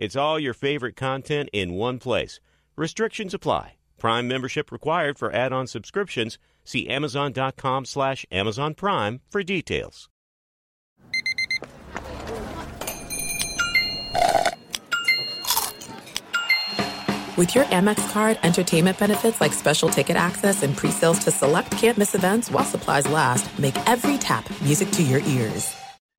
It's all your favorite content in one place. Restrictions apply. Prime membership required for add-on subscriptions. See Amazon.com slash Amazon Prime for details. With your Amex card, entertainment benefits like special ticket access and pre-sales to select campus events while supplies last, make every tap music to your ears.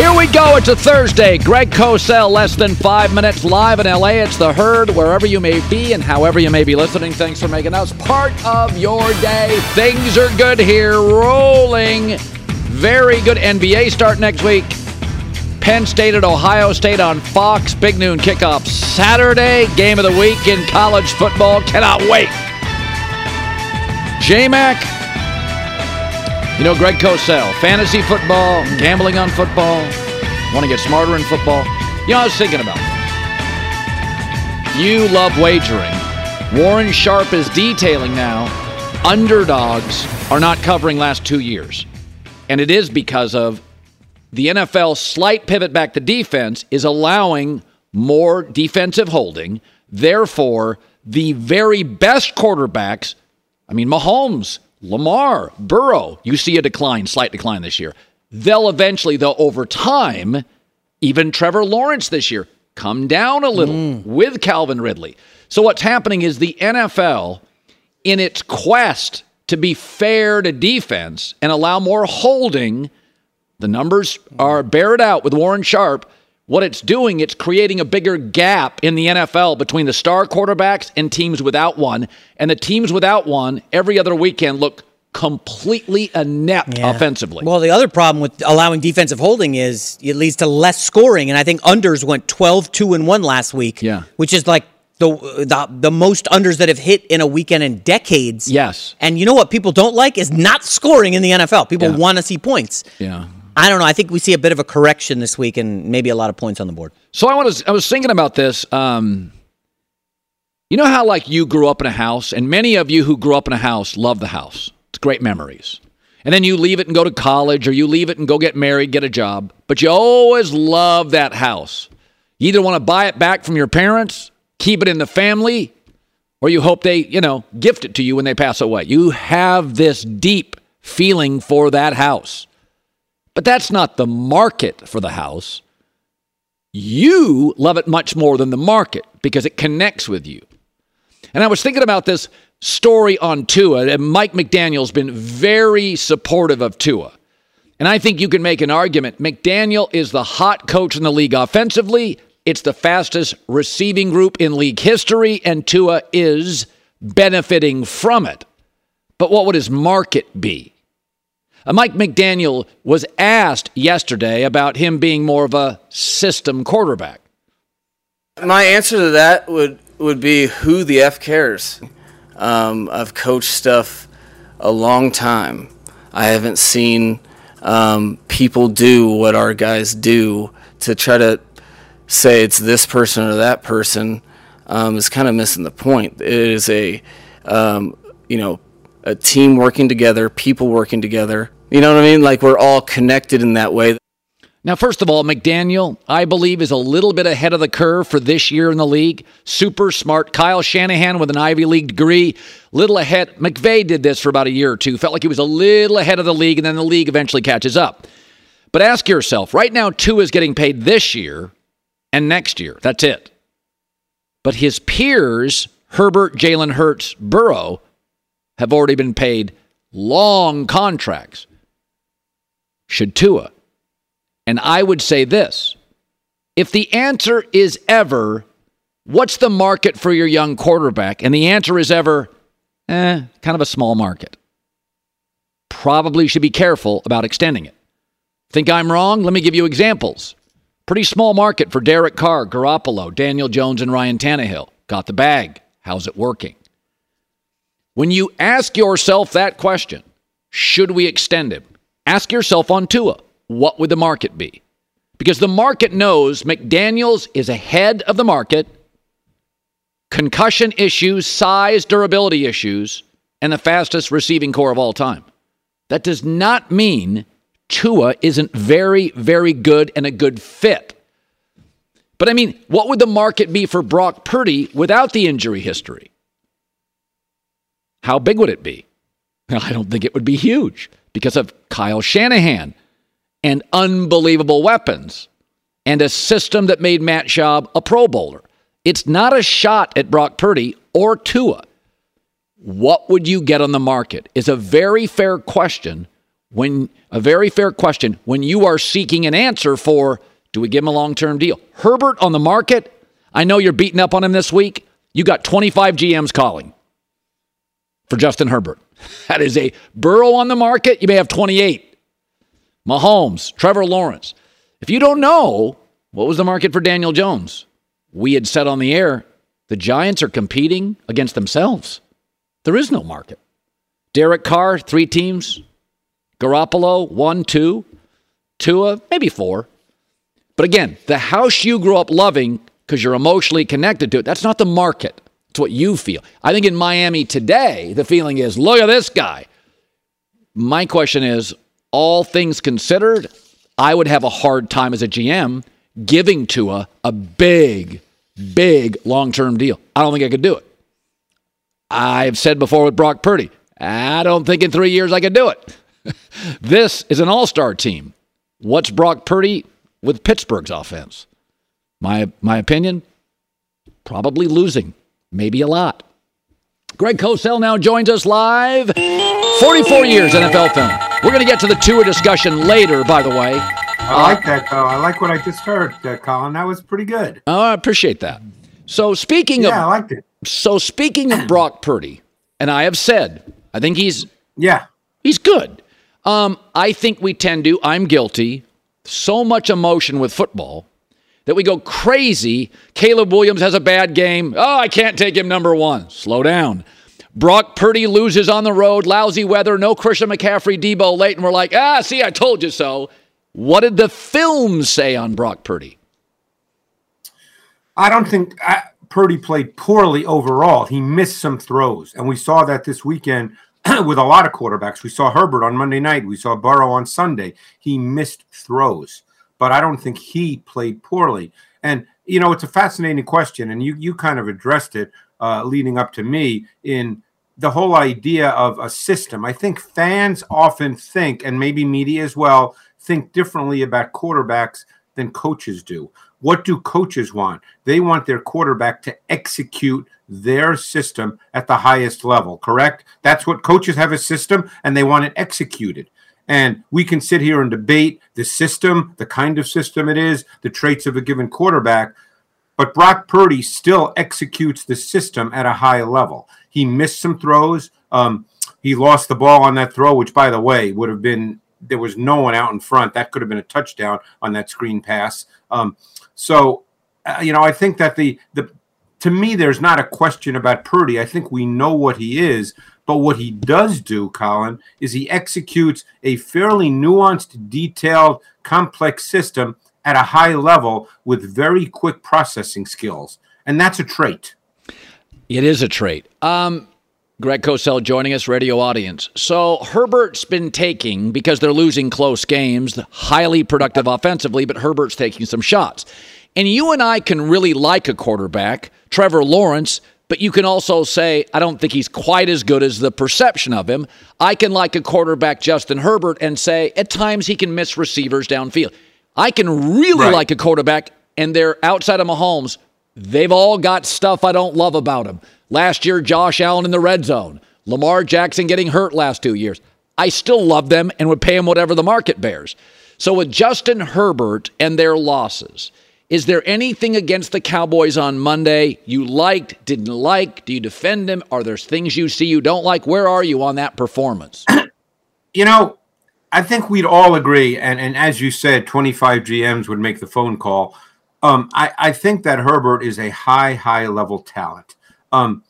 Here we go. It's a Thursday. Greg Cosell, less than five minutes live in LA. It's the herd, wherever you may be and however you may be listening. Thanks for making us part of your day. Things are good here, rolling. Very good NBA start next week. Penn State at Ohio State on Fox. Big noon kickoff Saturday. Game of the week in college football. Cannot wait. JMac, you know Greg Cosell, fantasy football, gambling on football, want to get smarter in football. You know, I was thinking about You love wagering. Warren Sharp is detailing now underdogs are not covering last two years. And it is because of the NFL's slight pivot back to defense is allowing more defensive holding. Therefore, the very best quarterbacks I mean, Mahomes, Lamar, Burrow, you see a decline, slight decline this year. They'll eventually, though, over time, even Trevor Lawrence this year, come down a little mm. with Calvin Ridley. So what's happening is the NFL, in its quest to be fair to defense and allow more holding, the numbers are bear it out with Warren Sharp what it's doing, it's creating a bigger gap in the NFL between the star quarterbacks and teams without one. And the teams without one every other weekend look completely inept yeah. offensively. Well, the other problem with allowing defensive holding is it leads to less scoring. And I think unders went 12 2 and 1 last week, yeah. which is like the, the the most unders that have hit in a weekend in decades. Yes. And you know what people don't like is not scoring in the NFL. People yeah. want to see points. Yeah. I don't know. I think we see a bit of a correction this week and maybe a lot of points on the board. So I was I was thinking about this. Um, you know how like you grew up in a house, and many of you who grew up in a house love the house. It's great memories. And then you leave it and go to college, or you leave it and go get married, get a job. But you always love that house. You either want to buy it back from your parents, keep it in the family, or you hope they, you know, gift it to you when they pass away. You have this deep feeling for that house. But that's not the market for the house. You love it much more than the market because it connects with you. And I was thinking about this story on Tua, and Mike McDaniel's been very supportive of Tua. And I think you can make an argument. McDaniel is the hot coach in the league offensively. It's the fastest receiving group in league history, and Tua is benefiting from it. But what would his market be? Uh, Mike McDaniel was asked yesterday about him being more of a system quarterback. My answer to that would, would be who the F cares? Um, I've coached stuff a long time. I haven't seen um, people do what our guys do to try to say it's this person or that person um, is kind of missing the point. It is a, um, you know, a team working together, people working together. You know what I mean? Like we're all connected in that way. Now, first of all, McDaniel, I believe, is a little bit ahead of the curve for this year in the league. Super smart. Kyle Shanahan with an Ivy League degree, little ahead. McVay did this for about a year or two. Felt like he was a little ahead of the league, and then the league eventually catches up. But ask yourself right now, Tua is getting paid this year and next year. That's it. But his peers, Herbert, Jalen Hurts, Burrow, have already been paid long contracts. Should Tua? And I would say this if the answer is ever, what's the market for your young quarterback? And the answer is ever, eh, kind of a small market. Probably should be careful about extending it. Think I'm wrong? Let me give you examples. Pretty small market for Derek Carr, Garoppolo, Daniel Jones, and Ryan Tannehill. Got the bag. How's it working? When you ask yourself that question, should we extend him? Ask yourself on Tua, what would the market be? Because the market knows McDaniels is ahead of the market, concussion issues, size, durability issues, and the fastest receiving corps of all time. That does not mean Tua isn't very, very good and a good fit. But I mean, what would the market be for Brock Purdy without the injury history? How big would it be? I don't think it would be huge because of Kyle Shanahan and unbelievable weapons and a system that made Matt Schaub a Pro Bowler. It's not a shot at Brock Purdy or Tua. What would you get on the market is a very fair question when a very fair question when you are seeking an answer for do we give him a long-term deal? Herbert on the market, I know you're beating up on him this week. You got 25 GMs calling for Justin Herbert. That is a Burrow on the market. You may have 28. Mahomes, Trevor Lawrence. If you don't know, what was the market for Daniel Jones? We had said on the air, the Giants are competing against themselves. There is no market. Derek Carr, three teams. Garoppolo, one, two. Tua, maybe four. But again, the house you grew up loving because you're emotionally connected to it, that's not the market. It's what you feel. I think in Miami today, the feeling is look at this guy. My question is all things considered, I would have a hard time as a GM giving Tua a big, big long term deal. I don't think I could do it. I've said before with Brock Purdy, I don't think in three years I could do it. this is an all star team. What's Brock Purdy with Pittsburgh's offense? My, my opinion, probably losing maybe a lot. Greg Cosell now joins us live. 44 years NFL film. We're going to get to the Tua discussion later, by the way. I like that, though. I like what I just heard, uh, Colin. That was pretty good. Oh, I appreciate that. So speaking yeah, of, I liked it. So speaking of Brock Purdy, and I have said, I think he's yeah he's good. Um, I think we tend to. I'm guilty. So much emotion with football that we go crazy. Caleb Williams has a bad game. Oh, I can't take him number one. Slow down. Brock Purdy loses on the road, lousy weather, no Christian McCaffrey, Deebo late, and we're like, ah, see, I told you so. What did the film say on Brock Purdy? I don't think I, Purdy played poorly overall. He missed some throws, and we saw that this weekend with a lot of quarterbacks. We saw Herbert on Monday night. We saw Burrow on Sunday. He missed throws but I don't think he played poorly. And you know, it's a fascinating question, and you you kind of addressed it uh, leading up to me in the whole idea of a system. I think fans often think, and maybe media as well, think differently about quarterbacks than coaches do. What do coaches want? They want their quarterback to execute their system at the highest level, correct? That's what coaches have a system and they want it executed. And we can sit here and debate the system, the kind of system it is, the traits of a given quarterback. But Brock Purdy still executes the system at a high level. He missed some throws. Um, he lost the ball on that throw, which, by the way, would have been there was no one out in front. That could have been a touchdown on that screen pass. Um, so, uh, you know, I think that the the to me, there's not a question about Purdy. I think we know what he is. But what he does do, Colin, is he executes a fairly nuanced, detailed, complex system at a high level with very quick processing skills. And that's a trait. It is a trait. Um, Greg Cosell joining us, radio audience. So Herbert's been taking, because they're losing close games, highly productive offensively, but Herbert's taking some shots. And you and I can really like a quarterback, Trevor Lawrence, but you can also say, I don't think he's quite as good as the perception of him. I can like a quarterback, Justin Herbert, and say at times he can miss receivers downfield. I can really Right. like a quarterback, and they're outside of Mahomes. They've all got stuff I don't love about them. Last year, Josh Allen in the red zone, Lamar Jackson getting hurt last two years. I still love them and would pay them whatever the market bears. So with Justin Herbert and their losses, is there anything against the Cowboys on Monday you liked, didn't like? Do you defend them? Are there things you see you don't like? Where are you on that performance? You know, I think we'd all agree, and, and as you said, 25 GMs would make the phone call. Um, I, I think that Herbert is a high, high level talent. Um,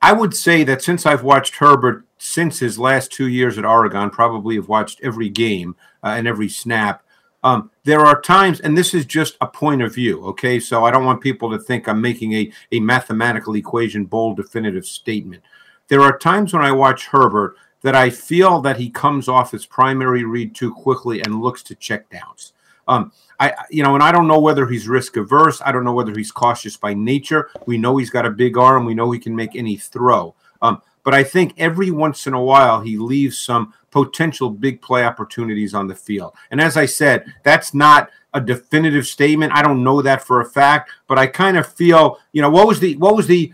I would say that since I've watched Herbert since his last two years at Oregon, probably have watched every game uh, and every snap. Um, there are times, and this is just a point of view, okay? So I don't want people to think I'm making a, a mathematical equation, bold, definitive statement. There are times when I watch Herbert that I feel that he comes off his primary read too quickly and looks to check downs. Um, I, you know, and I don't know whether he's risk averse. I don't know whether he's cautious by nature. We know he's got a big arm. We know he can make any throw. Um, but I think every once in a while he leaves some potential big play opportunities on the field. And as I said, that's not a definitive statement. I don't know that for a fact, but I kind of feel, you know, what was the what was the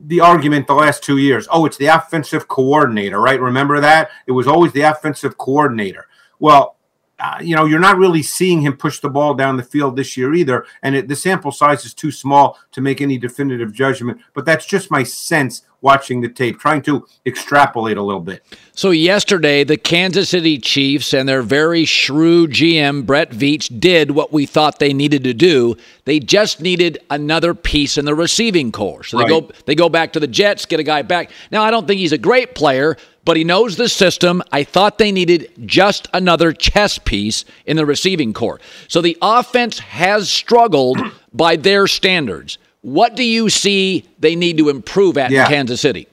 the argument the last two years? Oh, it's the offensive coordinator, right? Remember that? It was always the offensive coordinator. Well, uh, you know, you're not really seeing him push the ball down the field this year either, and it, the sample size is too small to make any definitive judgment. But that's just my sense watching the tape, trying to extrapolate a little bit. So yesterday, the Kansas City Chiefs and their very shrewd GM Brett Veach did what we thought they needed to do. They just needed another piece in the receiving corps. So they Right. go they go back to the Jets, get a guy back. Now I don't think he's a great player, but he knows the system. I thought they needed just another chess piece in the receiving corps. So the offense has struggled by their standards. What do you see they need to improve at Yeah. in Kansas City?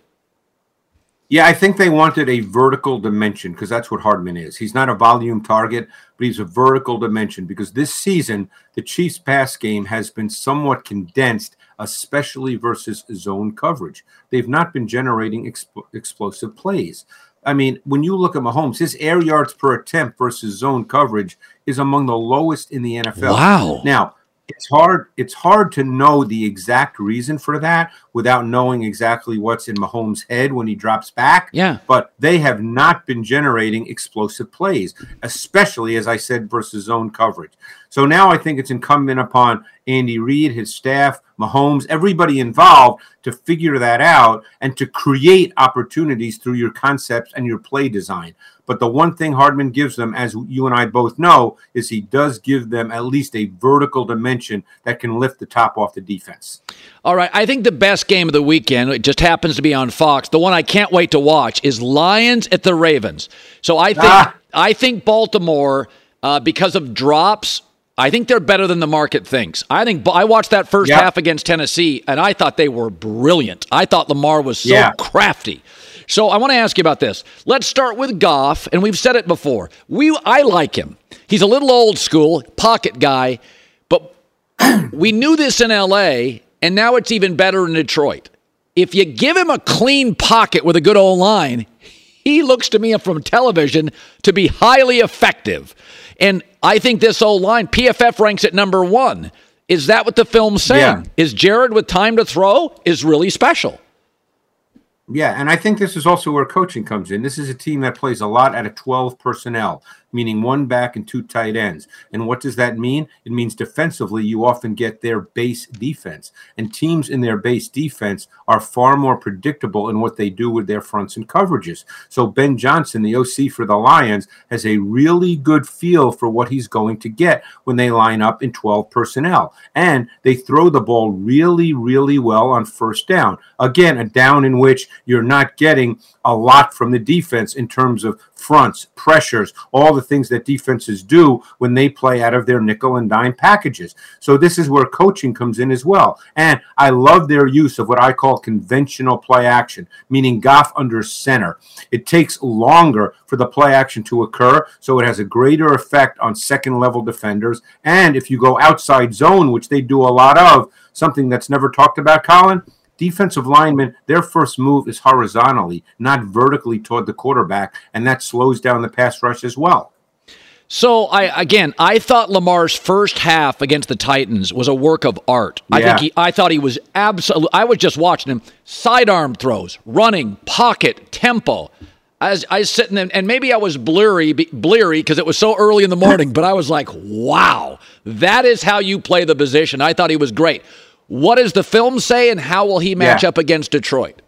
Yeah, I think they wanted a vertical dimension because that's what Hardman is. He's not a volume target, but he's a vertical dimension because this season, the Chiefs' pass game has been somewhat condensed, especially versus zone coverage. They've not been generating exp- explosive plays. I mean, when you look at Mahomes, his air yards per attempt versus zone coverage is among the lowest in the NFL. Wow. Now, it's hard it's hard to know the exact reason for that without knowing exactly what's in Mahomes' head when he drops back. Yeah. But they have not been generating explosive plays, especially as I said versus zone coverage. So now I think it's incumbent upon Andy Reid, his staff, Mahomes, everybody involved to figure that out and to create opportunities through your concepts and your play design. But the one thing Hardman gives them, as you and I both know, is he does give them at least a vertical dimension that can lift the top off the defense. All right, I think the best game of the weekend, it just happens to be on Fox. The one I can't wait to watch is Lions at the Ravens. So I think Ah. I think Baltimore, uh, because of drops, I think they're better than the market thinks. I think I watched that first Yep. half against Tennessee, and I thought they were brilliant. I thought Lamar was so Yeah. crafty. So I want to ask you about this. Let's start with Goff, and we've said it before. We I like him. He's a little old school, pocket guy, but we knew this in LA, and now it's even better in Detroit. If you give him a clean pocket with a good old line, he looks to me from television to be highly effective. And I think this old line, PFF ranks at number one. Is that what the film's saying? Yeah. Is Jared with time to throw is really special? Yeah, and I think this is also where coaching comes in. This is a team that plays a lot out of 12 personnel, meaning one back and two tight ends. And what does that mean? It means defensively, you often get their base defense. And teams in their base defense are far more predictable in what they do with their fronts and coverages. So Ben Johnson, the OC for the Lions, has a really good feel for what he's going to get when they line up in 12 personnel. And they throw the ball really, really well on first down. Again, a down in which you're not getting a lot from the defense in terms of fronts, pressures, all the things that defenses do when they play out of their nickel and dime packages. So this is where coaching comes in as well. And I love their use of what I call conventional play action, meaning Goff under center. It takes longer for the play action to occur, so it has a greater effect on second level defenders. And if you go outside zone, which they do a lot of, something that's never talked about, Colin, defensive linemen, their first move is horizontally, not vertically toward the quarterback, and that slows down the pass rush as well. So I again, I thought Lamar's first half against the Titans was a work of art. I think he, I thought he was absolutely. I was just watching him sidearm throws, running, pocket, tempo. I was, I was sitting there, and maybe I was blurry, bleary because it was so early in the morning. but I was like, "Wow, that is how you play the position." I thought he was great. What does the film say, and how will he match Yeah. up against Detroit?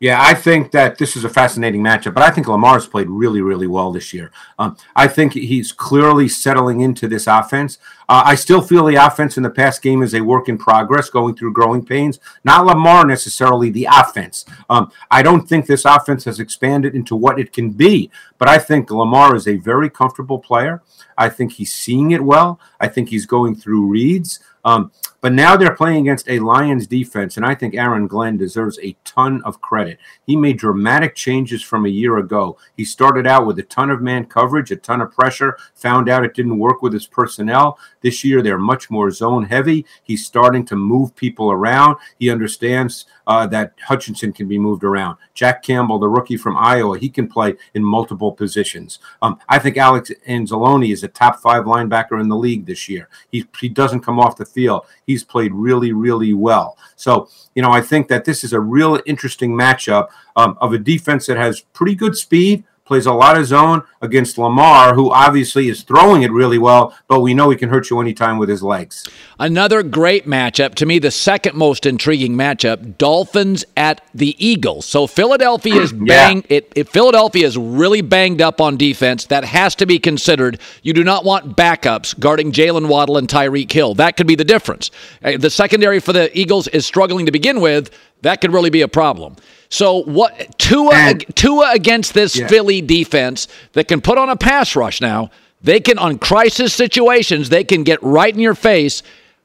Yeah, I think that this is a fascinating matchup, but I think Lamar's played really, really well this year. Um, I think he's clearly settling into this offense. Uh, I still feel the offense in the past game is a work in progress, going through growing pains. Not Lamar necessarily, the offense. Um, I don't think this offense has expanded into what it can be, but I think Lamar is a very comfortable player. I think he's seeing it well. I think he's going through reads. Um, but now they're playing against a Lions defense, and I think Aaron Glenn deserves a ton of credit. He made dramatic changes from a year ago. He started out with a ton of man coverage, a ton of pressure, found out it didn't work with his personnel. This year, they're much more zone heavy. He's starting to move people around. He understands uh, that Hutchinson can be moved around. Jack Campbell, the rookie from Iowa, he can play in multiple positions. Um, I think Alex Anzalone is a top five linebacker in the league this year. He, he doesn't come off the field. He's played really, really well. So, you know, I think that this is a real interesting matchup um, of a defense that has pretty good speed, plays a lot of zone against Lamar, who obviously is throwing it really well, but we know he can hurt you anytime with his legs. Another great matchup. To me, the second most intriguing matchup: Dolphins at the Eagles. So Philadelphia is bang. It, it Philadelphia is really banged up on defense. That has to be considered. You do not want backups guarding Jaylen Waddle and Tyreek Hill. That could be the difference. Uh, The secondary for the Eagles is struggling to begin with. That could really be a problem. So what Tua And- Tua against this Yeah. Philly defense that can put on a pass rush now. They can on crisis situations, they can get right in your face.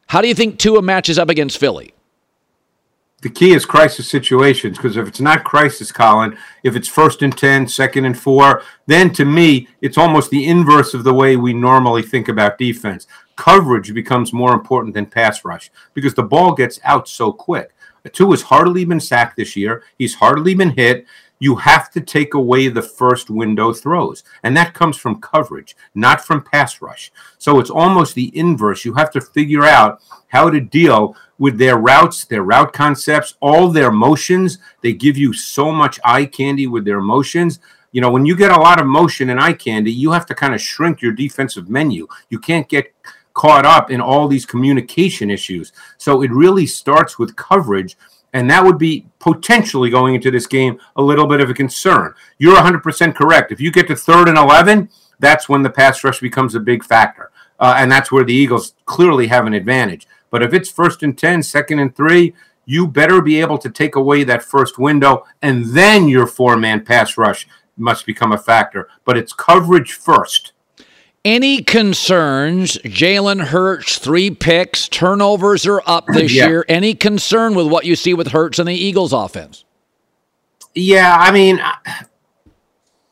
How do you think Tua matches up against Philly? the key is crisis situations because if it's not crisis, Colin, if it's first and 10, second and four, then to me, it's almost the inverse of the way we normally think about defense. Coverage becomes more important than pass rush because the ball gets out so quick. Tua has hardly been sacked this year. He's hardly been hit. You have to take away the first window throws, and that comes from coverage, not from pass rush. So it's almost the inverse. You have to figure out how to deal with their routes, their route concepts, all their motions. They give you so much eye candy with their motions. You know, when you get a lot of motion and eye candy, you have to kind of shrink your defensive menu. You can't get caught up in all these communication issues. So it really starts with coverage. And that would be potentially going into this game a little bit of a concern. You're 100% correct. If you get to third and 11, that's when the pass rush becomes a big factor. Uh, and that's where the Eagles clearly have an advantage. But if it's first and 10, second and three, you better be able to take away that first window, and then your four man pass rush must become a factor. But it's coverage first. Any concerns? Jalen Hurts, three picks, turnovers are up this Yeah. year. Any concern with what you see with Hurts and the Eagles offense? Yeah, I mean,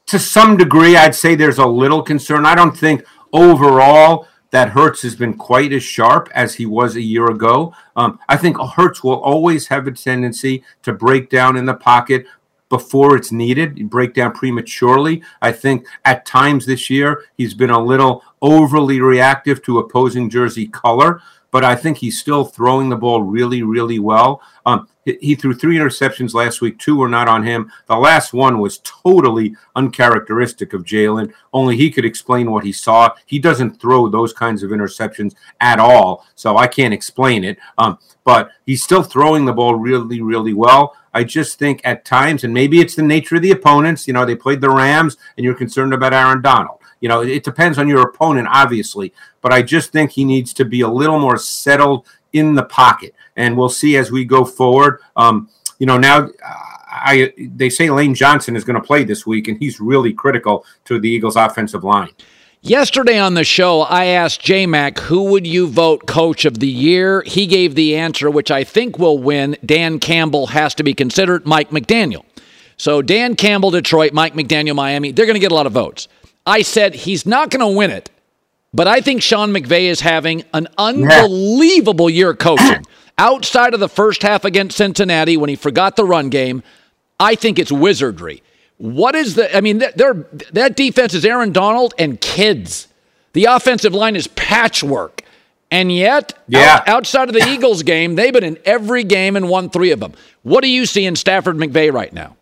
to some degree, I'd say there's a little concern. I don't think overall that Hurts has been quite as sharp as he was a year ago. Um, I think Hurts will always have a tendency to break down in the pocket before it's needed, break down prematurely. I think at times this year he's been a little overly reactive to opposing jersey color, but I think he's still throwing the ball really, really well. Um, he, threw three interceptions last week. Two were not on him. The last one was totally uncharacteristic of Jalen. Only he could explain what he saw. He doesn't throw those kinds of interceptions at all, so I can't explain it. Um, but he's still throwing the ball really, really well. I just think at times, and maybe it's the nature of the opponents. You know, they played the Rams, and you're concerned about Aaron Donald. You know, it depends on your opponent, obviously, but I just think he needs to be a little more settled in the pocket, and we'll see as we go forward. Um, you know, now I they say Lane Johnson is going to play this week, and he's really critical to the Eagles' offensive line. Yesterday on the show, I asked J Mac, who would you vote coach of the year? He gave the answer, which I think will win. Dan Campbell has to be considered, Mike McDaniel. So Dan Campbell, Detroit, Mike McDaniel, Miami, they're going to get a lot of votes. I said he's not going to win it, but I think Sean McVay is having an unbelievable year coaching. Outside of the first half against Cincinnati when he forgot the run game, I think it's wizardry. What is the? I mean, they're, that defense is Aaron Donald and kids. The offensive line is patchwork. And yet, yeah. outside of the Eagles game, they've been in every game and won three of them. What do you see in Stafford McVay right now?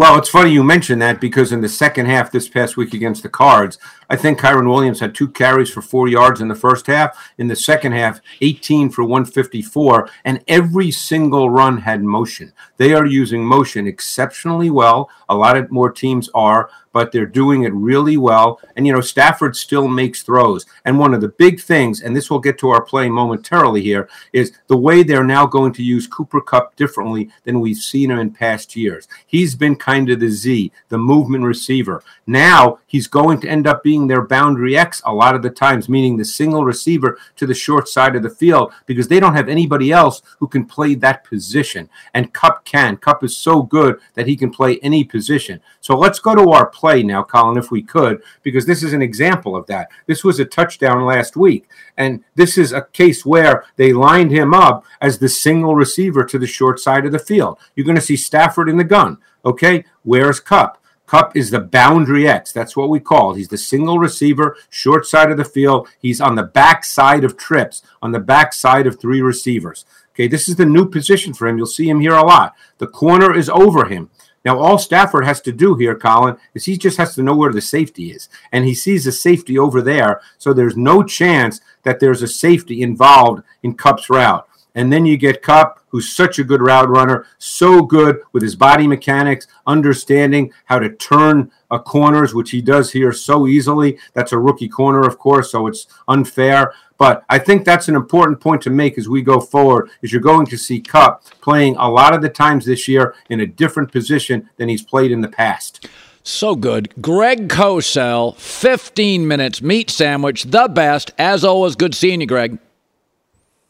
Well, it's funny you mention that because in the second half this past week against the Cards, I think Kyren Williams had two carries for four yards in the first half. In the second half, 18 for 154, and every single run had motion. They are using motion exceptionally well. A lot of more teams are but they're doing it really well. And, you know, Stafford still makes throws. And one of the big things, and this will get to our play momentarily here, is the way they're now going to use Cooper Kupp differently than we've seen him in past years. He's been kind of the Z, the movement receiver. Now he's going to end up being their boundary X a lot of the times, meaning the single receiver to the short side of the field because they don't have anybody else who can play that position. And Kupp can. Kupp is so good that he can play any position. So let's go to our play now, Colin, if we could, because this is an example of that. This was a touchdown last week, and this is a case where they lined him up as the single receiver to the short side of the field. You're going to see Stafford in the gun. Okay, where's Kupp? Kupp is the boundary X. That's what we call. He's the single receiver, short side of the field. He's on the back side of trips, on the back side of three receivers. Okay, this is the new position for him. You'll see him here a lot. The corner is over him. Now, all Stafford has to do here, Colin, is he just has to know where the safety is. And he sees a safety over there. So there's no chance that there's a safety involved in Kupp's route. And then you get Kupp, who's such a good route runner, so good with his body mechanics, understanding how to turn uh, corners, which he does here so easily. That's a rookie corner, of course, so it's unfair. But I think that's an important point to make as we go forward. Is you're going to see Kupp playing a lot of the times this year in a different position than he's played in the past. So good. Greg Cosell, 15 minutes, meat sandwich, the best. As always, good seeing you, Greg.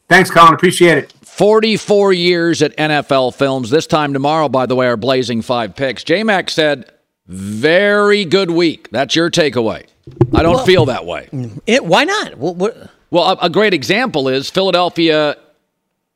Thanks, Colin. Appreciate it. 44 years at NFL Films. This time tomorrow, by the way, are blazing five picks. J Mac said, very good week. That's your takeaway. I don't well, feel that way. It, why not? What, what? Well, a, a great example is Philadelphia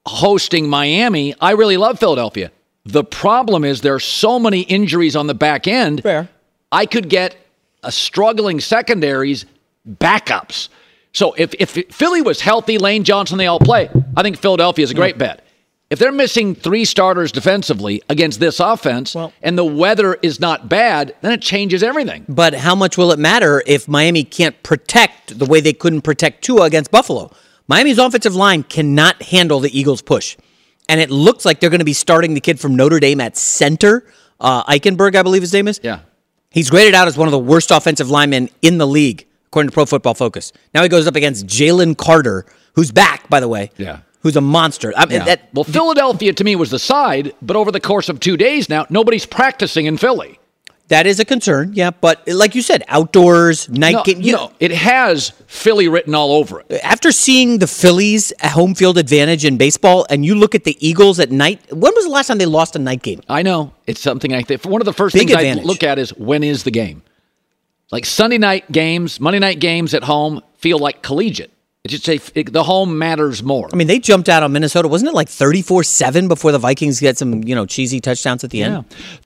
hosting Miami. I really love Philadelphia. The problem is there are so many injuries on the back end. Fair. I could get a struggling secondaries backups. So if, if Philly was healthy, Lane Johnson, they all play. I think Philadelphia is a great bet. If they're missing three starters defensively against this offense well, and the weather is not bad, then it changes everything. But how much will it matter if Miami can't protect the way they couldn't protect Tua against Buffalo? Miami's offensive line cannot handle the Eagles' push. And it looks like they're going to be starting the kid from Notre Dame at center. Uh, Eichenberg, I believe his name is. Yeah. He's graded out as one of the worst offensive linemen in the league, according to Pro Football Focus. Now he goes up against Jalen Carter, who's back, by the way. Yeah who's a monster. I mean, yeah. that, well, Philadelphia to me was the side, but over the course of two days now, nobody's practicing in Philly. That is a concern, yeah. But like you said, outdoors, night no, game. You know, it has Philly written all over it. After seeing the Phillies home field advantage in baseball, and you look at the Eagles at night, when was the last time they lost a night game? I know. It's something I think. One of the first Big things advantage. I look at is when is the game? Like Sunday night games, Monday night games at home feel like collegiate. It's just a, it, the home matters more. I mean, they jumped out on Minnesota. Wasn't it like 34 7 before the Vikings get some, you know, cheesy touchdowns at the yeah. end?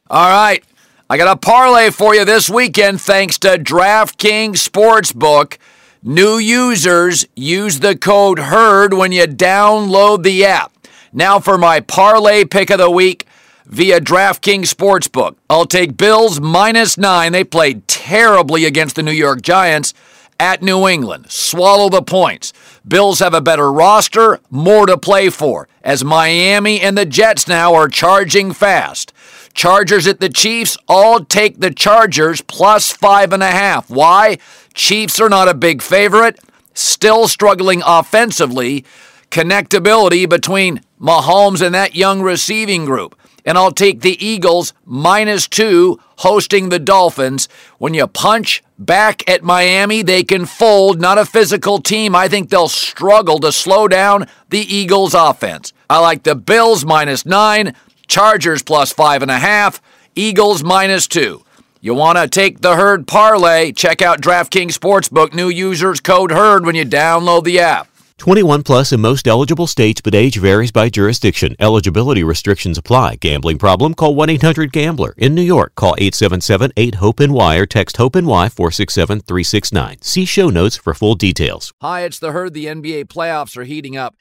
All right. I got a parlay for you this weekend thanks to DraftKings Sportsbook. New users use the code HERD when you download the app. Now for my parlay pick of the week via DraftKings Sportsbook. I'll take Bills minus nine. They played terribly against the New York Giants at New England. Swallow the points. Bills have a better roster, more to play for, as Miami and the Jets now are charging fast. Chargers at the Chiefs, all take the Chargers plus five and a half. Why? Chiefs are not a big favorite, still struggling offensively. Connectability between Mahomes and that young receiving group. And I'll take the Eagles minus two hosting the Dolphins. When you punch back at Miami, they can fold. Not a physical team. I think they'll struggle to slow down the Eagles' offense. I like the Bills minus nine, Chargers plus five and a half, Eagles minus two. You want to take the herd parlay? Check out DraftKings Sportsbook. New users code HERD when you download the app. 21 plus in most eligible states, but age varies by jurisdiction. Eligibility restrictions apply. Gambling problem? Call 1 800 Gambler. In New York, call 877 8 HOPE NY or text HOPE NY 467 369. See show notes for full details. Hi, it's the herd. The NBA playoffs are heating up,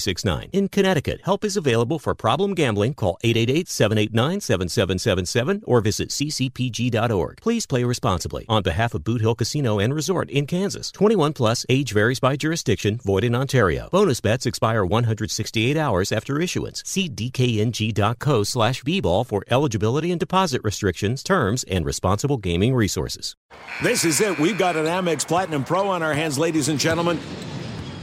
369. In Connecticut, help is available for problem gambling. Call 888 789 7777 or visit ccpg.org. Please play responsibly. On behalf of Boot Hill Casino and Resort in Kansas, 21 plus, age varies by jurisdiction, void in Ontario. Bonus bets expire 168 hours after issuance. See dkng.co slash bball for eligibility and deposit restrictions, terms, and responsible gaming resources. This is it. We've got an Amex Platinum Pro on our hands, ladies and gentlemen.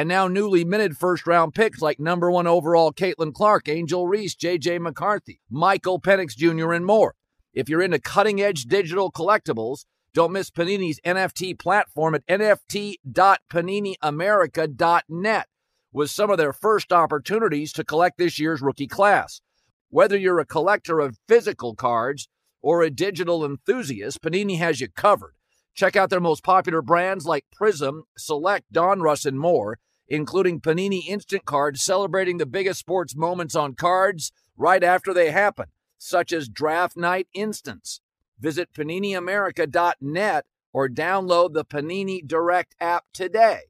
And now newly minted first round picks like number one overall Caitlin Clark, Angel Reese, JJ McCarthy, Michael Penix Jr., and more. If you're into cutting edge digital collectibles, don't miss Panini's NFT platform at nft.paniniamerica.net with some of their first opportunities to collect this year's rookie class. Whether you're a collector of physical cards or a digital enthusiast, Panini has you covered. Check out their most popular brands like Prism, Select, Donruss, and more, including Panini Instant Cards celebrating the biggest sports moments on cards right after they happen, such as Draft Night Instance. Visit PaniniAmerica.net or download the Panini Direct app today.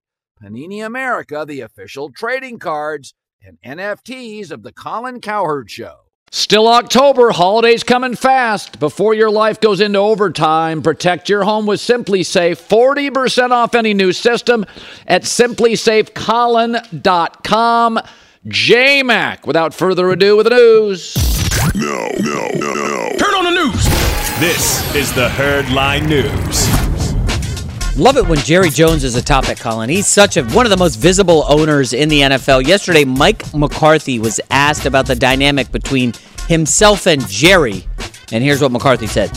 Panini America, the official trading cards and NFTs of the Colin Cowherd Show. Still October, holidays coming fast. Before your life goes into overtime, protect your home with SimpliSafe. 40% off any new system at simplysafecolin.com. JMac, without further ado, with the news. No, no, no, no. Turn on the news! This is the Herdline News. Love it when Jerry Jones is a topic, Colin. He's such a one of the most visible owners in the NFL. Yesterday, Mike McCarthy was asked about the dynamic between himself and Jerry, and here's what McCarthy said.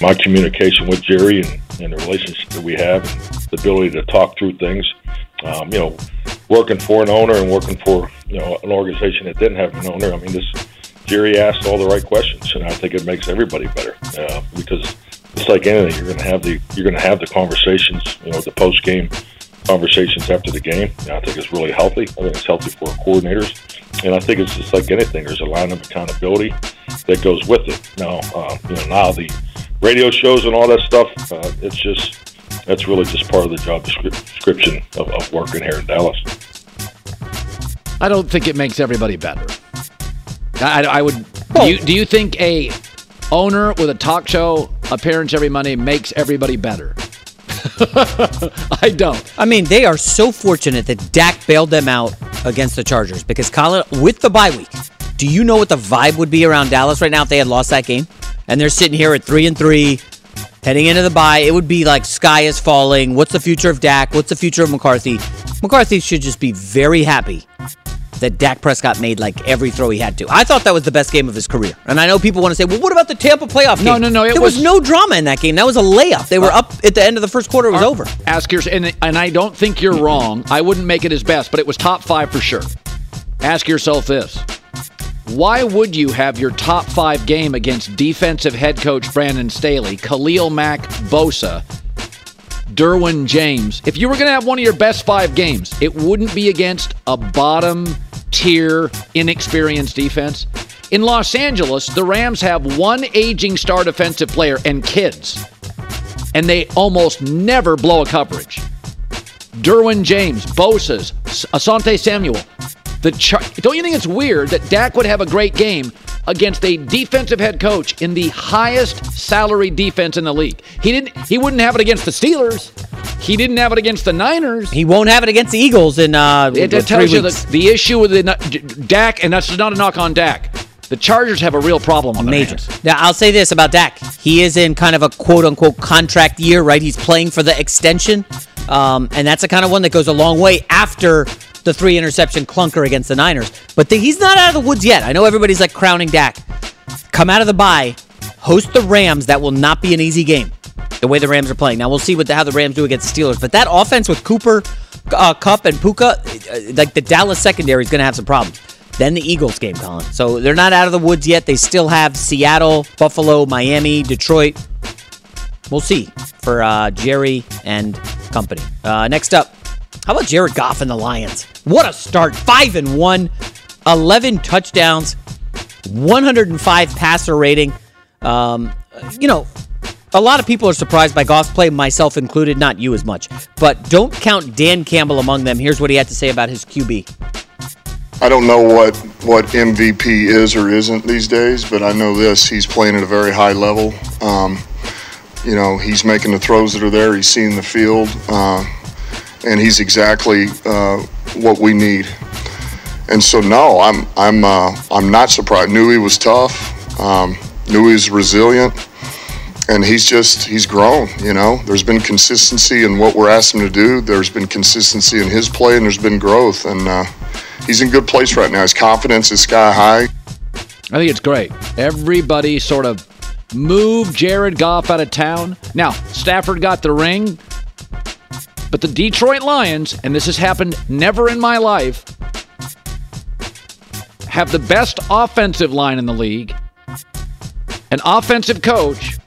My communication with Jerry and, and the relationship that we have, the ability to talk through things. Um, you know, working for an owner and working for you know an organization that didn't have an owner. I mean, this Jerry asked all the right questions, and I think it makes everybody better uh, because it's like anything. You're going to have the you're going to have the conversations, you know, the post game conversations after the game. And I think it's really healthy. I think it's healthy for coordinators, and I think it's just like anything. There's a line of accountability that goes with it. Now, uh, you know, now the radio shows and all that stuff. Uh, it's just that's really just part of the job description of, of working here in Dallas. I don't think it makes everybody better. I, I would. do, you, do you think a owner with a talk show appearance every Monday makes everybody better? I don't. I mean, they are so fortunate that Dak bailed them out against the Chargers because Colin, with the bye week, do you know what the vibe would be around Dallas right now if they had lost that game? And they're sitting here at three and three, Heading into the bye, it would be like sky is falling. What's the future of Dak? What's the future of McCarthy? McCarthy should just be very happy that Dak Prescott made like every throw he had to. I thought that was the best game of his career. And I know people want to say, well, what about the Tampa playoff game? No, no, no, there was, was- no drama in that game. That was a layup. They were uh, up at the end of the first quarter. It was uh, over. Ask yours, and, and I don't think you're wrong. I wouldn't make it his best, but it was top five for sure. Ask yourself this why would you have your top five game against defensive head coach Brandon Staley, Khalil Mack, Bosa, Derwin James? If you were going to have one of your best five games, it wouldn't be against a bottom tier, inexperienced defense. In Los Angeles, the Rams have one aging star defensive player and kids, and they almost never blow a coverage. Derwin James, Bosa's, Asante Samuel. The char- don't you think it's weird that Dak would have a great game against a defensive head coach in the highest salary defense in the league? He didn't. He wouldn't have it against the Steelers. He didn't have it against the Niners. He won't have it against the Eagles in uh, It, what, it tells you that the issue with the Dak, and that's not a knock on Dak. The Chargers have a real problem on Major. Now, I'll say this about Dak. He is in kind of a quote unquote contract year, right? He's playing for the extension. Um, and that's the kind of one that goes a long way after the three interception clunker against the Niners. But the, he's not out of the woods yet. I know everybody's like crowning Dak. Come out of the bye, host the Rams. That will not be an easy game. The way the Rams are playing. Now, we'll see what the, how the Rams do against the Steelers. But that offense with Cooper, uh, Kupp, and Puka, uh, like the Dallas secondary is going to have some problems. Then the Eagles game, Colin. So they're not out of the woods yet. They still have Seattle, Buffalo, Miami, Detroit. We'll see for uh, Jerry and company. Uh, next up, how about Jared Goff and the Lions? What a start! Five and one, 11 touchdowns, 105 passer rating. Um, you know, a lot of people are surprised by Goff's play, myself included. Not you as much, but don't count Dan Campbell among them. Here's what he had to say about his QB. I don't know what, what MVP is or isn't these days, but I know this. He's playing at a very high level. Um, you know, he's making the throws that are there. He's seeing the field, uh, and he's exactly uh, what we need. And so, no, I'm I'm uh, I'm not surprised. Knew he was tough. Um, knew he was resilient, and he's just he's grown. You know, there's been consistency in what we're asking him to do. There's been consistency in his play, and there's been growth. And uh, he's in good place right now. His confidence is sky high. I think it's great. Everybody sort of moved Jared Goff out of town. Now, Stafford got the ring, but the Detroit Lions, and this has happened never in my life, have the best offensive line in the league, an offensive coach,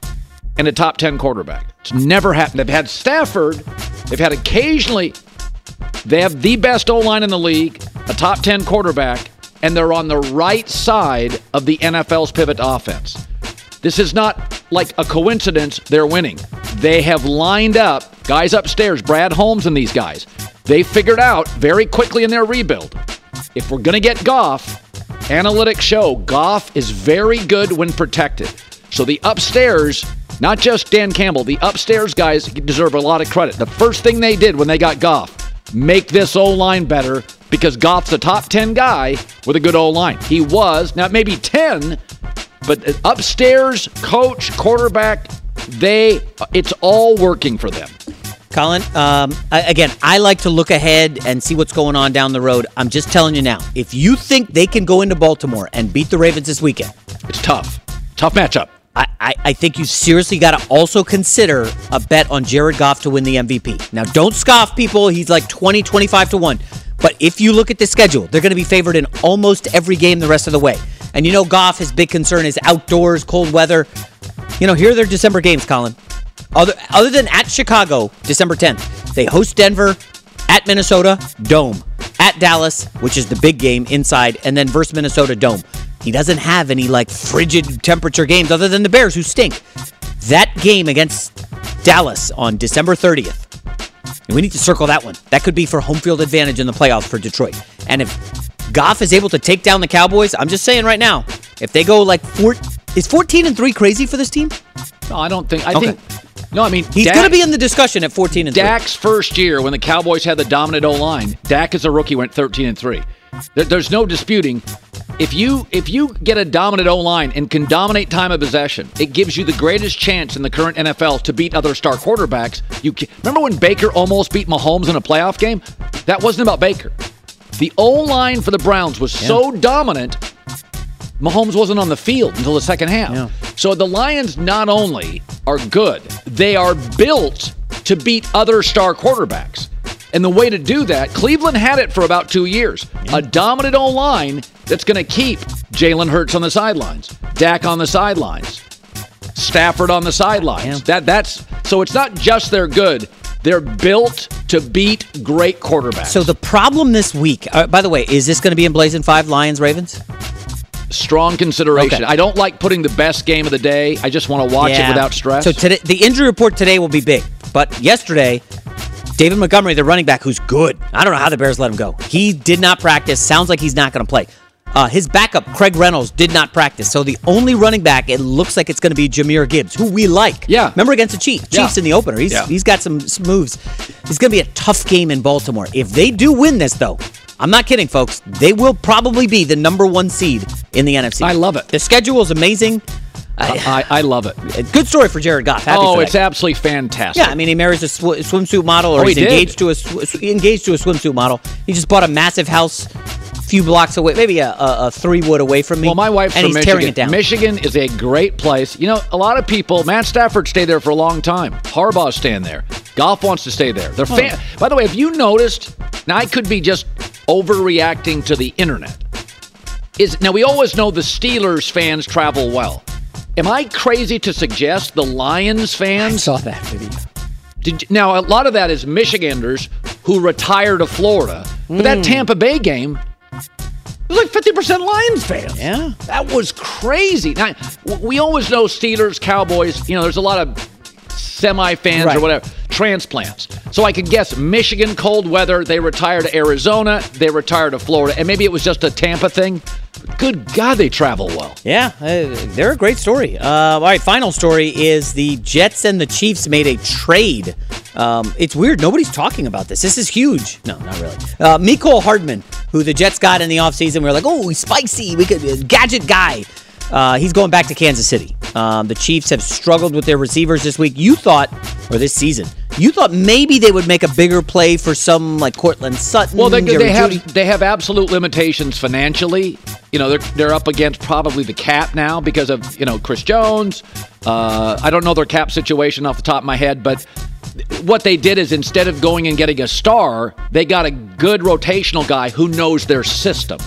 and a top 10 quarterback. It's never happened. They've had Stafford, they've had occasionally, they have the best O line in the league, a top 10 quarterback, and they're on the right side of the NFL's pivot offense. This is not like a coincidence they're winning. They have lined up guys upstairs, Brad Holmes and these guys. They figured out very quickly in their rebuild if we're going to get Goff, analytics show Goff is very good when protected. So the upstairs, not just Dan Campbell, the upstairs guys deserve a lot of credit. The first thing they did when they got Goff, make this O line better because Goff's a top 10 guy with a good O line. He was, now maybe 10, but upstairs, coach, quarterback, they it's all working for them. Colin, um, again, I like to look ahead and see what's going on down the road. I'm just telling you now, if you think they can go into Baltimore and beat the Ravens this weekend, It's tough. Tough matchup. I, I, I think you seriously got to also consider a bet on Jared Goff to win the MVP. Now, don't scoff, people. He's like 20, 25 to 1. But if you look at the schedule, they're going to be favored in almost every game the rest of the way. And you know, Goff, his big concern is outdoors, cold weather. You know, here are their December games, Colin. Other, other than at Chicago, December 10th, they host Denver, at Minnesota, Dome, at Dallas, which is the big game inside, and then versus Minnesota, Dome. He doesn't have any like frigid temperature games other than the Bears, who stink. That game against Dallas on December 30th. And we need to circle that one. That could be for home field advantage in the playoffs for Detroit. And if Goff is able to take down the Cowboys, I'm just saying right now, if they go like four, is 14 and 3 crazy for this team? No, I don't think. I Okay. think. No, I mean He's going to be in the discussion at 14 and 3. Dak's first year when the Cowboys had the dominant O line. Dak as a rookie went 13 and three. There, there's no disputing. if you if you get a dominant O line and can dominate time of possession, it gives you the greatest chance in the current NFL to beat other star quarterbacks. You can, remember when Baker almost beat Mahomes in a playoff game? That wasn't about Baker. The O line for the Browns was so dominant, Mahomes wasn't on the field until the second half. Yeah. So the Lions not only are good, they are built to beat other star quarterbacks. And the way to do that, Cleveland had it for about two years. A dominant O line that's going to keep Jalen Hurts on the sidelines, Dak on the sidelines, Stafford on the sidelines. Yeah. That that's so it's not just they're good; they're built to beat great quarterbacks. So the problem this week, uh, by the way, is this going to be in Blazing Five Lions Ravens? Strong consideration. Okay. I don't like putting the best game of the day. I just want to watch it without stress. So today, the injury report today will be big, but yesterday, David Montgomery, the running back, who's good. I don't know how the Bears let him go. He did not practice. Sounds like he's not going to play. Uh, his backup, Craig Reynolds, did not practice. So the only running back, it looks like it's going to be Jahmyr Gibbs, who we like. Yeah. Remember against the Chiefs? Yeah. Chiefs in the opener. He's Yeah. he's got some moves. It's going to be a tough game in Baltimore. If they do win this, though, I'm not kidding, folks. They will probably be the number one seed in the NFC. I love it. The schedule is amazing. I, I, I love it. Uh, good story for Jared Goff. Happy oh, it's absolutely fantastic. Yeah, I mean, he marries a sw- swimsuit model, or Oh, he's did. engaged to a sw- engaged to a swimsuit model. He just bought a massive house, few blocks away, maybe a, a, a three wood away from me. Well, my wife's and from Michigan. tearing it down. Michigan is a great place. You know, a lot of people. Matt Stafford stayed there for a long time. Harbaugh's staying there. Goff wants to stay there. They're fan- By the way, have you noticed? Now, I could be just overreacting to the internet. Is now we always know the Steelers fans travel well. Am I crazy to suggest the Lions I fans? saw that video. Did now a lot of that is Michiganders who retire to Florida. But Hmm. that Tampa Bay game, it was like fifty percent Lions fans. Yeah. that was crazy. Now we always know Steelers, Cowboys. You know, there's a lot of semi fans Right. or whatever transplants. So I could guess Michigan cold weather. They retire to Arizona. They retire to Florida, and maybe it was just a Tampa thing. Good God, they travel well. Yeah, uh, they're a great story. Uh, all right, final story is the Jets and the Chiefs made a trade. Um, it's weird. Nobody's talking about this. This is huge. No, not really. Uh, Mecole Hardman, who the Jets got in the offseason, we are like, oh, he's spicy. We could uh, gadget guy. Uh, he's going back to Kansas City. Um, the Chiefs have struggled with their receivers this week. You thought, or this season, you thought maybe they would make a bigger play for some like Courtland Sutton. Well, they, they have they have absolute limitations financially. You know, they're they're up against probably the cap now because of you know Chris Jones. Uh, I don't know their cap situation off the top of my head, but what they did is instead of going and getting a star, they got a good rotational guy who knows their system.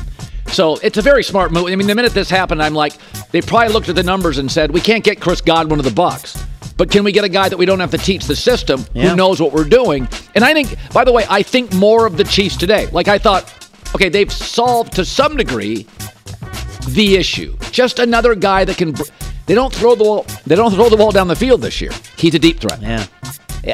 So it's a very smart move. I mean, the minute this happened, I'm like, they probably looked at the numbers and said, we can't get Chris Godwin of the Bucks. But can we get a guy that we don't have to teach the system Yeah. who knows what we're doing? And I think, by the way, I think more of the Chiefs today. Like I thought, okay, they've solved to some degree the issue. Just another guy that can. br- They don't throw the ball. They don't throw the ball down the field this year. He's a deep threat. Yeah.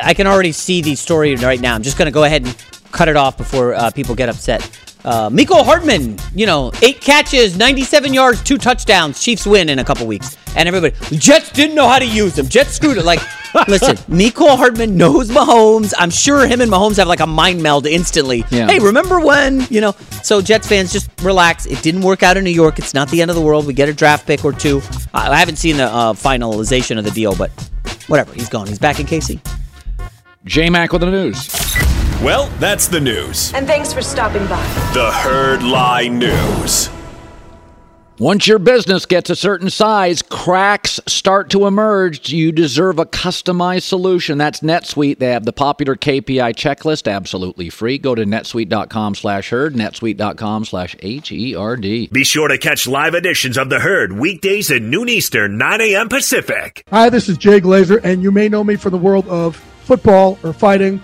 I can already see the story right now. I'm just going to go ahead and cut it off before uh, people get upset. Uh, Mecole Hardman, you know, eight catches, 97 yards, two touchdowns. Chiefs win in a couple weeks. And everybody, Jets didn't know how to use him. Jets screwed it. Like, listen, Mecole Hardman knows Mahomes. I'm sure him and Mahomes have like a mind meld instantly. Yeah. Hey, remember when, you know? So, Jets fans, just relax. It didn't work out in New York. It's not the end of the world. We get a draft pick or two. I I haven't seen the uh, finalization of the deal, but whatever. He's gone. He's back in KC. J Mac with the news. Well, that's the news. And thanks for stopping by. The Herd Lie News. Once your business gets a certain size, cracks start to emerge. You deserve a customized solution. That's NetSuite. They have the popular KPI checklist, absolutely free. Go to netsuite.com slash herd, netsuite.com slash H-E-R-D. Be sure to catch live editions of The Herd weekdays at noon Eastern, 9 a.m. Pacific. Hi, this is Jay Glazer, and you may know me from the world of football or fighting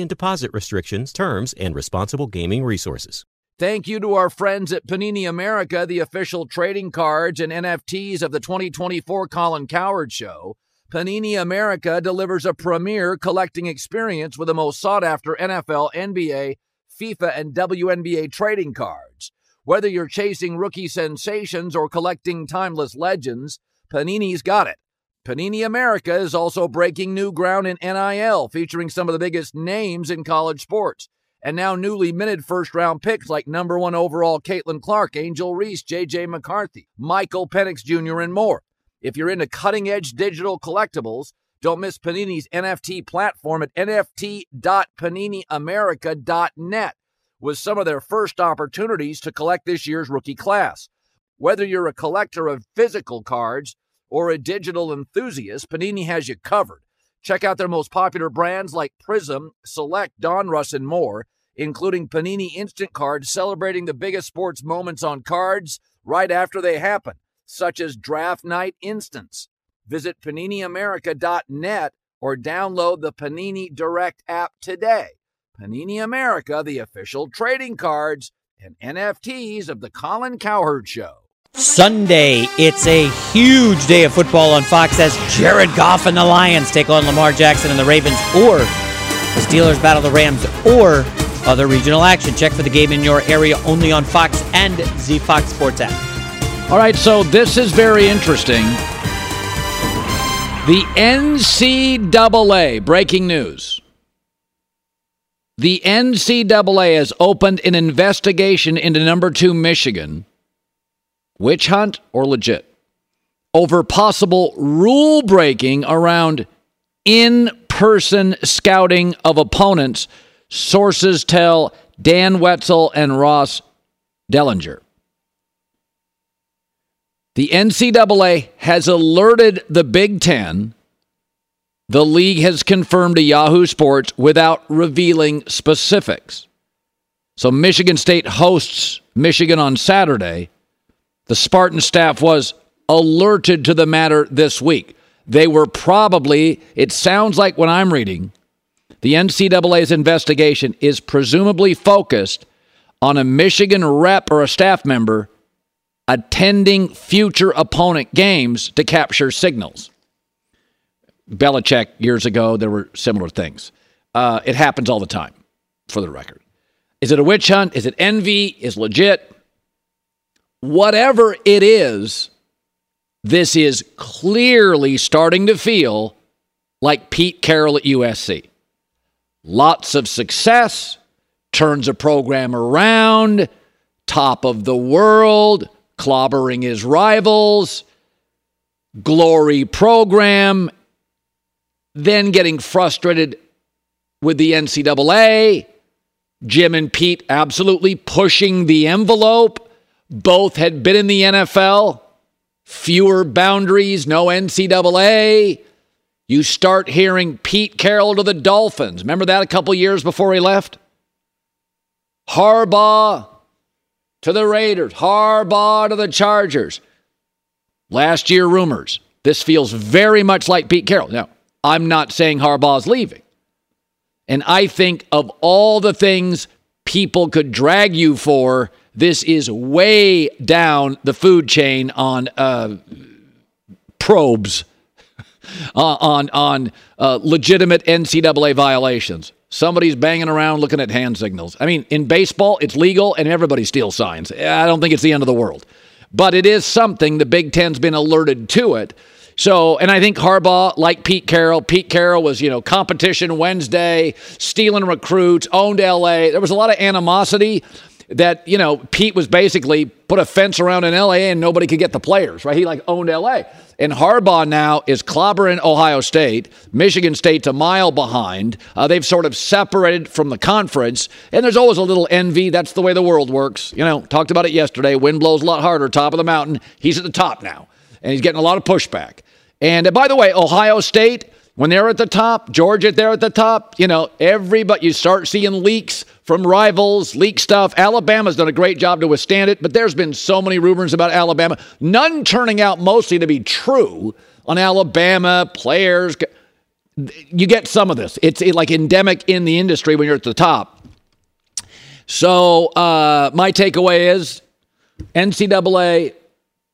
and deposit restrictions, terms, and responsible gaming resources. Thank you to our friends at Panini America, the official trading cards and NFTs of the 2024 Colin Cowherd Show. Panini America delivers a premier collecting experience with the most sought after NFL, NBA, FIFA, and WNBA trading cards. Whether you're chasing rookie sensations or collecting timeless legends, Panini's got it. Panini America is also breaking new ground in NIL, featuring some of the biggest names in college sports. And now newly minted first round picks like number one overall Caitlin Clark, Angel Reese, JJ McCarthy, Michael Penix Jr., and more. If you're into cutting edge digital collectibles, don't miss Panini's NFT platform at nft.paniniamerica.net with some of their first opportunities to collect this year's rookie class. Whether you're a collector of physical cards or a digital enthusiast, Panini has you covered. Check out their most popular brands like Prism, Select, Donruss, and more, including Panini Instant Cards celebrating the biggest sports moments on cards right after they happen, such as Draft Night Instants. Visit PaniniAmerica.net or download the Panini Direct app today. Panini America, the official trading cards and NFTs of the Colin Cowherd Show. Sunday, it's a huge day of football on Fox as Jared Goff and the Lions take on Lamar Jackson and the Ravens, or the Steelers battle the Rams, or other regional action. Check for the game in your area only on Fox and the Fox Sports app. All right, so this is very interesting. The NCAA, breaking news. The NCAA has opened an investigation into number two Michigan witch hunt or legit over possible rule breaking around in person scouting of opponents, sources tell Dan Wetzel and Ross Dellenger. The NCAA has alerted the Big Ten. The league has confirmed to Yahoo Sports without revealing specifics. So, Michigan State hosts Michigan on Saturday. The Spartan staff was alerted to the matter this week. They were probably, it sounds like when I'm reading, the NCAA's investigation is presumably focused on a Michigan rep or a staff member attending future opponent games to capture signals. Belichick, years ago, there were similar things. Uh, it happens all the time, for the record. Is it a witch hunt? Is it envy? Is legit? Whatever it is, this is clearly starting to feel like Pete Carroll at USC. Lots of success, turns a program around, top of the world, clobbering his rivals, glory program, then getting frustrated with the NCAA, Jim and Pete absolutely pushing the envelope. Both had been in the NFL. Fewer boundaries, no NCAA. You start hearing Pete Carroll to the Dolphins. Remember that a couple years before he left? Harbaugh to the Raiders. Harbaugh to the Chargers. Last year, rumors. This feels very much like Pete Carroll. Now, I'm not saying Harbaugh's leaving. And I think of all the things people could drag you for, this is way down the food chain on uh, probes, uh, on on uh, legitimate NCAA violations. Somebody's banging around looking at hand signals. I mean, in baseball, it's legal and everybody steals signs. I don't think it's the end of the world, but it is something. The Big Ten's been alerted to it. So, and I think Harbaugh, like Pete Carroll, Pete Carroll was, you know, competition Wednesday, stealing recruits, owned LA. There was a lot of animosity that, you know, Pete was basically put a fence around in LA and nobody could get the players, right? He like owned LA. And Harbaugh now is clobbering Ohio State. Michigan State's a mile behind. Uh, they've sort of separated from the conference. And there's always a little envy. That's the way the world works. You know, talked about it yesterday. Wind blows a lot harder, top of the mountain. He's at the top now. And he's getting a lot of pushback. And uh, by the way, Ohio State, when they're at the top, Georgia, they're at the top, you know, everybody, you start seeing leaks from rivals, leak stuff. Alabama's done a great job to withstand it, but there's been so many rumors about Alabama, none turning out mostly to be true on Alabama players. You get some of this. It's like endemic in the industry when you're at the top. So, uh, my takeaway is NCAA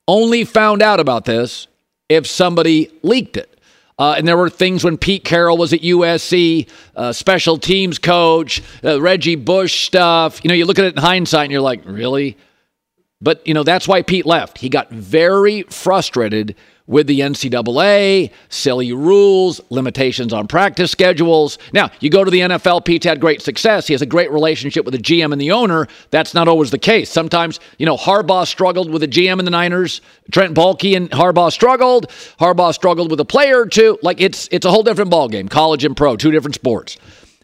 only found out about this if somebody leaked it. Uh, and there were things when Pete Carroll was at USC, uh, special teams coach, uh, Reggie Bush stuff. You know, you look at it in hindsight and you're like, really? But, you know, that's why Pete left. He got very frustrated with the NCAA, silly rules, limitations on practice schedules. Now, you go to the NFL, Pete's had great success. He has a great relationship with the GM and the owner. That's not always the case. Sometimes, you know, Harbaugh struggled with the GM and the Niners. Trent Baalke and Harbaugh struggled. Harbaugh struggled with a player or two. Like it's it's a whole different ballgame, college and pro, two different sports.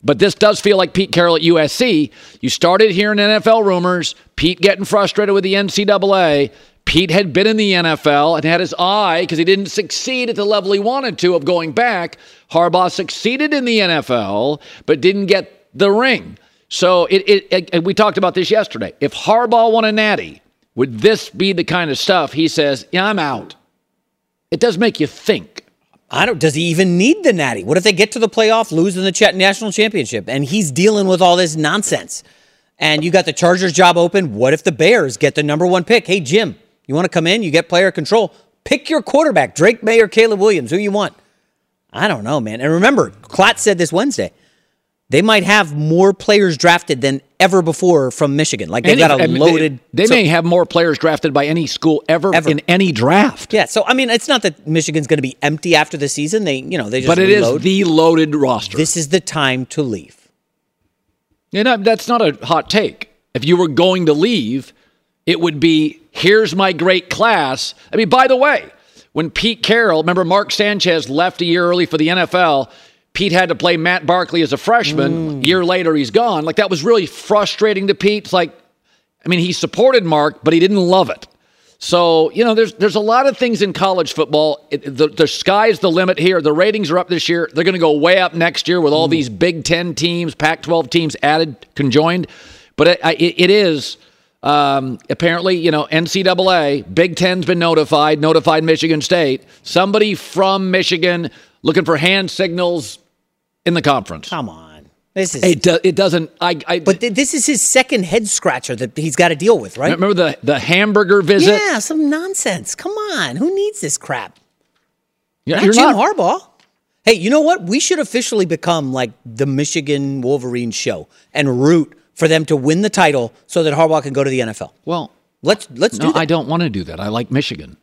But this does feel like Pete Carroll at USC. You started hearing NFL rumors, Pete getting frustrated with the NCAA. Pete had been in the NFL and had his eye because he didn't succeed at the level he wanted to of going back. Harbaugh succeeded in the NFL, but didn't get the ring. So it, it, it, we talked about this yesterday. If Harbaugh won a natty, would this be the kind of stuff he says, yeah, I'm out? It does make you think. I don't. Does he even need the natty? What if they get to the playoff, lose in the ch- national championship, and he's dealing with all this nonsense? And you got the Chargers job open. What if the Bears get the number one pick? Hey Jim, you want to come in? You get player control. Pick your quarterback, Drake Maye or Caleb Williams, who you want. I don't know, man. And remember, Klatt said this Wednesday. They might have more players drafted than ever before from Michigan. Like they've Any- got a loaded. They, they so- may have more players drafted by any school ever, Ever. in any draft. Yeah, so I mean, it's not that Michigan's going to be empty after the season. They, you know, they just But it is reload. the loaded roster. This is the time to leave. You know, that's not a hot take. If you were going to leave, it would be here's my great class. I mean, by the way, when Pete Carroll, remember Mark Sanchez left a year early for the NFL, Pete had to play Matt Barkley as a freshman. Mm. Year later, he's gone. Like that was really frustrating to Pete. It's like, I mean, he supported Mark, but he didn't love it. So you know, there's there's a lot of things in college football. It, the, the sky's the limit here. The ratings are up this year. They're going to go way up next year with all these Big Ten teams, Pac-12 teams added, conjoined. But it, it, it is um, apparently, you know, NCAA, Big Ten's been notified, notified Michigan State. Somebody from Michigan looking for hand signals in the conference. Come on, this is. It do, it doesn't. I. I but th- this is his second head scratcher that he's got to deal with, right? remember the the hamburger visit. Yeah, some nonsense. Come on, who needs this crap? Yeah, not you're Jim not- Harbaugh. Hey, you know what? We should officially become like the Michigan Wolverine show and root for them to win the title so that Harbaugh can go to the NFL. Well, let's let's no, do that. I don't want to do that. I like Michigan.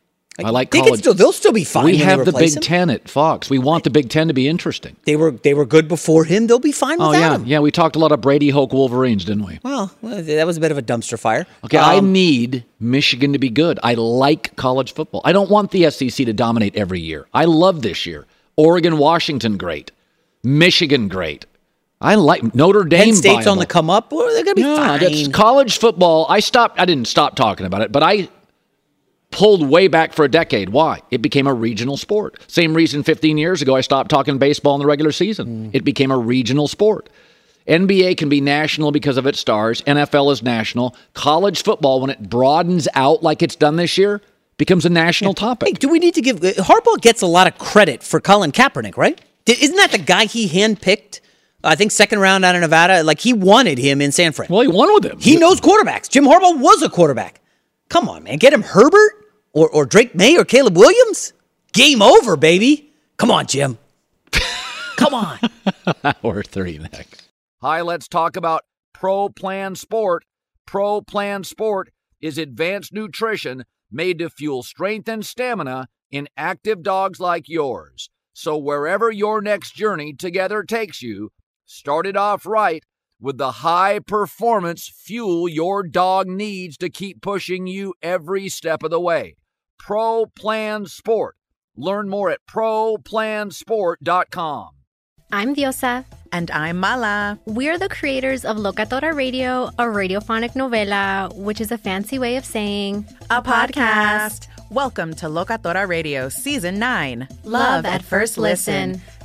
I like they can college. still- they'll still be fine We have the Big him. Ten at Fox. We want the Big Ten to be interesting. They were they were good before him. They'll be fine Oh without yeah, him. yeah. We talked a lot of Brady Hoke Wolverines, didn't we? Well, that was a bit of a dumpster fire. Okay, I Um, need Michigan to be good. I like college football. I don't want the SEC to dominate every year. I love this year. Oregon, Washington, great. Michigan, great. I like Notre Dame. Penn State's on the come up. Well, they're going to be Yeah, fine. that's college football. I stopped. I didn't stop talking about it, but I pulled way back for a decade. Why? It became a regional sport. Same reason 15 years ago I stopped talking baseball in the regular season. Mm. It became a regional sport. NBA can be national because of its stars. NFL is national. College football, when it broadens out like it's done this year, becomes a national topic. Hey, do we need to give uh, Harbaugh gets a lot of credit for Colin Kaepernick, right? Did, isn't that the guy he handpicked? I think second round out of Nevada. Like he wanted him in San Fran. Well, he won with him. He knows quarterbacks. Jim Harbaugh was a quarterback. Come on, man. Get him Herbert or, or Drake Maye or Caleb Williams. Game over, baby. Come on, Jim. Come on. Hour three next. Hi, let's talk about Pro Plan Sport. Pro Plan Sport is advanced nutrition made to fuel strength and stamina in active dogs like yours. So, wherever your next journey together takes you, start it off right with the high performance fuel your dog needs to keep pushing you every step of the way. Pro Plan Sport. Learn more at ProPlansport.com. I'm Diosa. And I'm Mala. We're the creators of Locatora Radio, a radiophonic novela, which is a fancy way of saying a podcast. Welcome to Locatora Radio Season 9 Love at First Listen.